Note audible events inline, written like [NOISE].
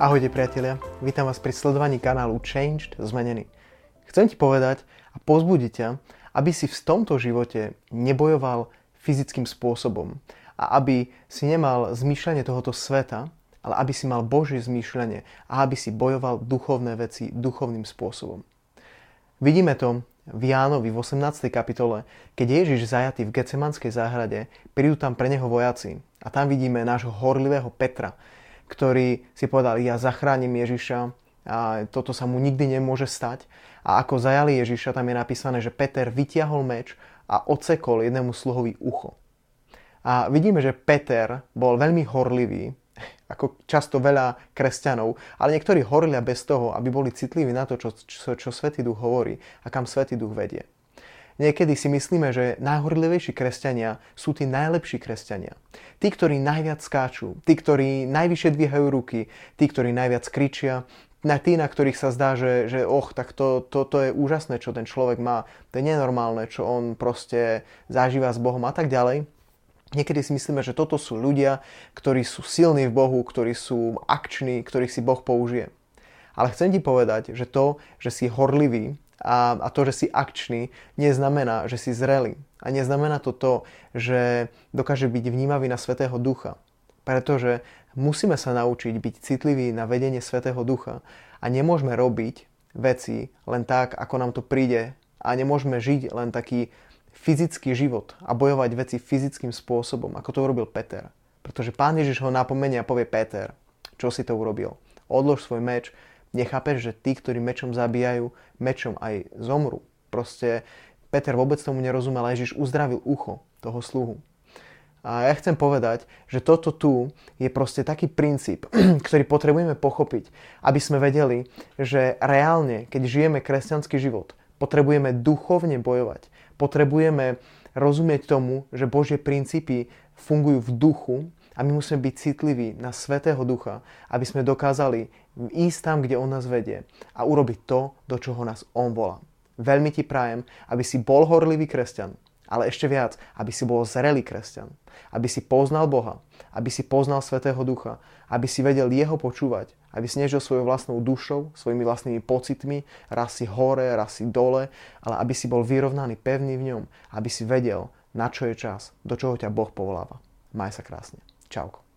Ahojte priatelia, vítam vás pri sledovaní kanálu Changed Zmenený. Chcem ti povedať a pozbudiť ťa, aby si v tomto živote nebojoval fyzickým spôsobom a aby si nemal zmýšľanie tohoto sveta, ale aby si mal Božie zmýšľanie a aby si bojoval duchovné veci duchovným spôsobom. Vidíme to v Jánovi v 18. kapitole, keď Ježiš zajatý v Gecemanskej záhrade, prídu tam pre neho vojaci a tam vidíme nášho horlivého Petra, ktorý si povedal, ja zachránim Ježiša a toto sa mu nikdy nemôže stať. A ako zajali Ježiša, tam je napísané, že Peter vytiahol meč a ocekol jednému sluhovi ucho. A vidíme, že Peter bol veľmi horlivý, [LAUGHS] ako často veľa kresťanov, ale niektorí horlia bez toho, aby boli citliví na to, čo, čo, čo Svetý Duch hovorí a kam Svetý Duch vedie. Niekedy si myslíme, že najhorlivejší kresťania sú tí najlepší kresťania. Tí, ktorí najviac skáču, tí, ktorí najvyššie dvíhajú ruky, tí, ktorí najviac kričia, na tí, na ktorých sa zdá, že, že och, tak to, to, to je úžasné, čo ten človek má, to je nenormálne, čo on proste zažíva s Bohom a tak ďalej. Niekedy si myslíme, že toto sú ľudia, ktorí sú silní v Bohu, ktorí sú akční, ktorých si Boh použije. Ale chcem ti povedať, že to, že si horlivý a, a to, že si akčný, neznamená, že si zrelý. A neznamená to to, že dokáže byť vnímavý na Svetého Ducha. Pretože musíme sa naučiť byť citliví na vedenie Svetého Ducha a nemôžeme robiť veci len tak, ako nám to príde a nemôžeme žiť len taký fyzický život a bojovať veci fyzickým spôsobom, ako to urobil Peter. Pretože pán Ježiš ho napomenie a povie Peter, čo si to urobil. Odlož svoj meč, Nechápeš, že tí, ktorí mečom zabíjajú, mečom aj zomru. Proste Peter vôbec tomu nerozumel, ale Ježiš uzdravil ucho toho sluhu. A ja chcem povedať, že toto tu je proste taký princíp, [CLEARS THROAT] ktorý potrebujeme pochopiť, aby sme vedeli, že reálne, keď žijeme kresťanský život, potrebujeme duchovne bojovať. Potrebujeme rozumieť tomu, že Božie princípy fungujú v duchu a my musíme byť citliví na Svetého Ducha, aby sme dokázali ísť tam, kde On nás vedie a urobiť to, do čoho nás On volá. Veľmi ti prajem, aby si bol horlivý kresťan, ale ešte viac, aby si bol zrelý kresťan, aby si poznal Boha, aby si poznal Svetého Ducha, aby si vedel Jeho počúvať, aby si nežil svojou vlastnou dušou, svojimi vlastnými pocitmi, raz si hore, raz si dole, ale aby si bol vyrovnaný, pevný v ňom, aby si vedel, na čo je čas, do čoho ťa Boh povoláva. Maj sa krásne. Ciao.